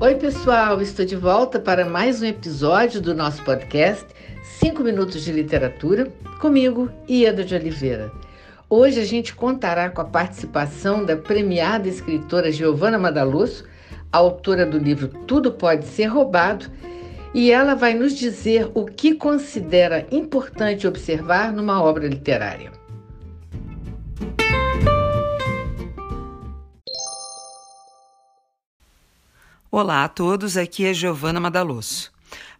Oi, pessoal, estou de volta para mais um episódio do nosso podcast 5 Minutos de Literatura, comigo, Ieda de Oliveira. Hoje a gente contará com a participação da premiada escritora Giovanna Madalosso, autora do livro Tudo Pode Ser Roubado, e ela vai nos dizer o que considera importante observar numa obra literária. Olá a todos, aqui é Giovana Madalosso.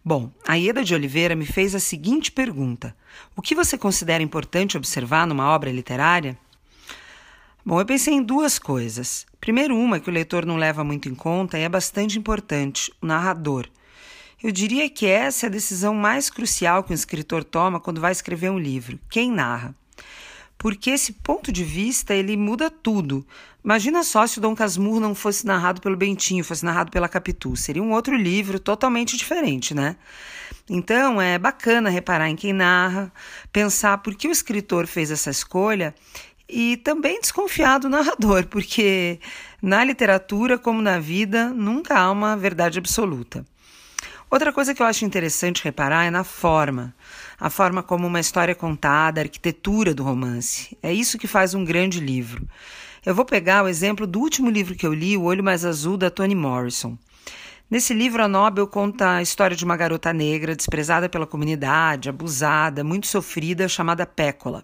Bom, a Ieda de Oliveira me fez a seguinte pergunta: O que você considera importante observar numa obra literária? Bom, eu pensei em duas coisas. Primeiro, uma que o leitor não leva muito em conta e é bastante importante: o narrador. Eu diria que essa é a decisão mais crucial que um escritor toma quando vai escrever um livro: quem narra porque esse ponto de vista ele muda tudo. Imagina só se o Dom Casmurro não fosse narrado pelo Bentinho, fosse narrado pela Capitu, seria um outro livro totalmente diferente, né? Então é bacana reparar em quem narra, pensar por que o escritor fez essa escolha e também desconfiar do narrador, porque na literatura, como na vida, nunca há uma verdade absoluta. Outra coisa que eu acho interessante reparar é na forma. A forma como uma história é contada, a arquitetura do romance. É isso que faz um grande livro. Eu vou pegar o exemplo do último livro que eu li, O Olho Mais Azul, da Toni Morrison. Nesse livro, a Nobel conta a história de uma garota negra desprezada pela comunidade, abusada, muito sofrida, chamada Pécola.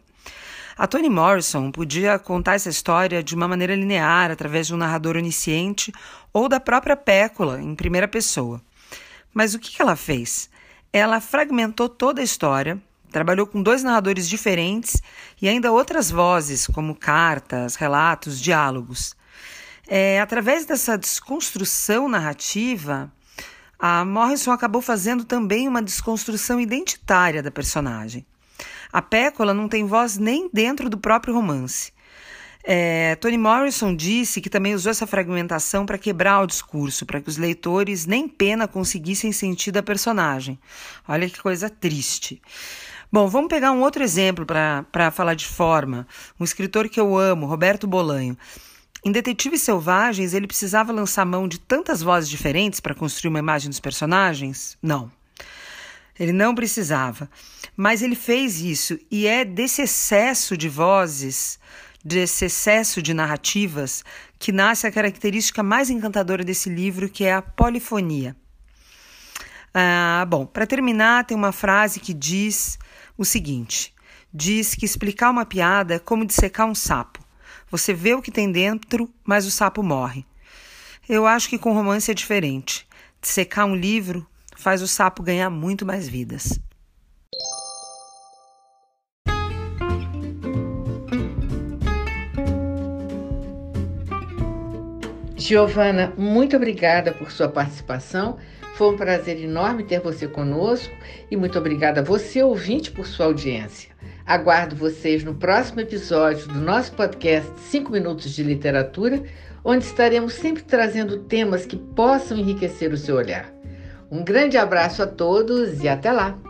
A Toni Morrison podia contar essa história de uma maneira linear, através de um narrador onisciente ou da própria Pécola, em primeira pessoa. Mas o que ela fez? Ela fragmentou toda a história, trabalhou com dois narradores diferentes e ainda outras vozes, como cartas, relatos, diálogos. É, através dessa desconstrução narrativa, a Morrison acabou fazendo também uma desconstrução identitária da personagem. A Pécola não tem voz nem dentro do próprio romance. É, Toni Morrison disse que também usou essa fragmentação para quebrar o discurso, para que os leitores nem pena conseguissem sentir da personagem. Olha que coisa triste. Bom, vamos pegar um outro exemplo para falar de forma. Um escritor que eu amo, Roberto Bolanho. Em Detetives Selvagens, ele precisava lançar mão de tantas vozes diferentes para construir uma imagem dos personagens? Não. Ele não precisava. Mas ele fez isso, e é desse excesso de vozes desse excesso de narrativas que nasce a característica mais encantadora desse livro, que é a polifonia. Ah, bom, para terminar, tem uma frase que diz o seguinte: diz que explicar uma piada é como dissecar um sapo. Você vê o que tem dentro, mas o sapo morre. Eu acho que com romance é diferente. Dissecar um livro faz o sapo ganhar muito mais vidas. Giovana, muito obrigada por sua participação. Foi um prazer enorme ter você conosco e muito obrigada a você, ouvinte, por sua audiência. Aguardo vocês no próximo episódio do nosso podcast 5 Minutos de Literatura, onde estaremos sempre trazendo temas que possam enriquecer o seu olhar. Um grande abraço a todos e até lá!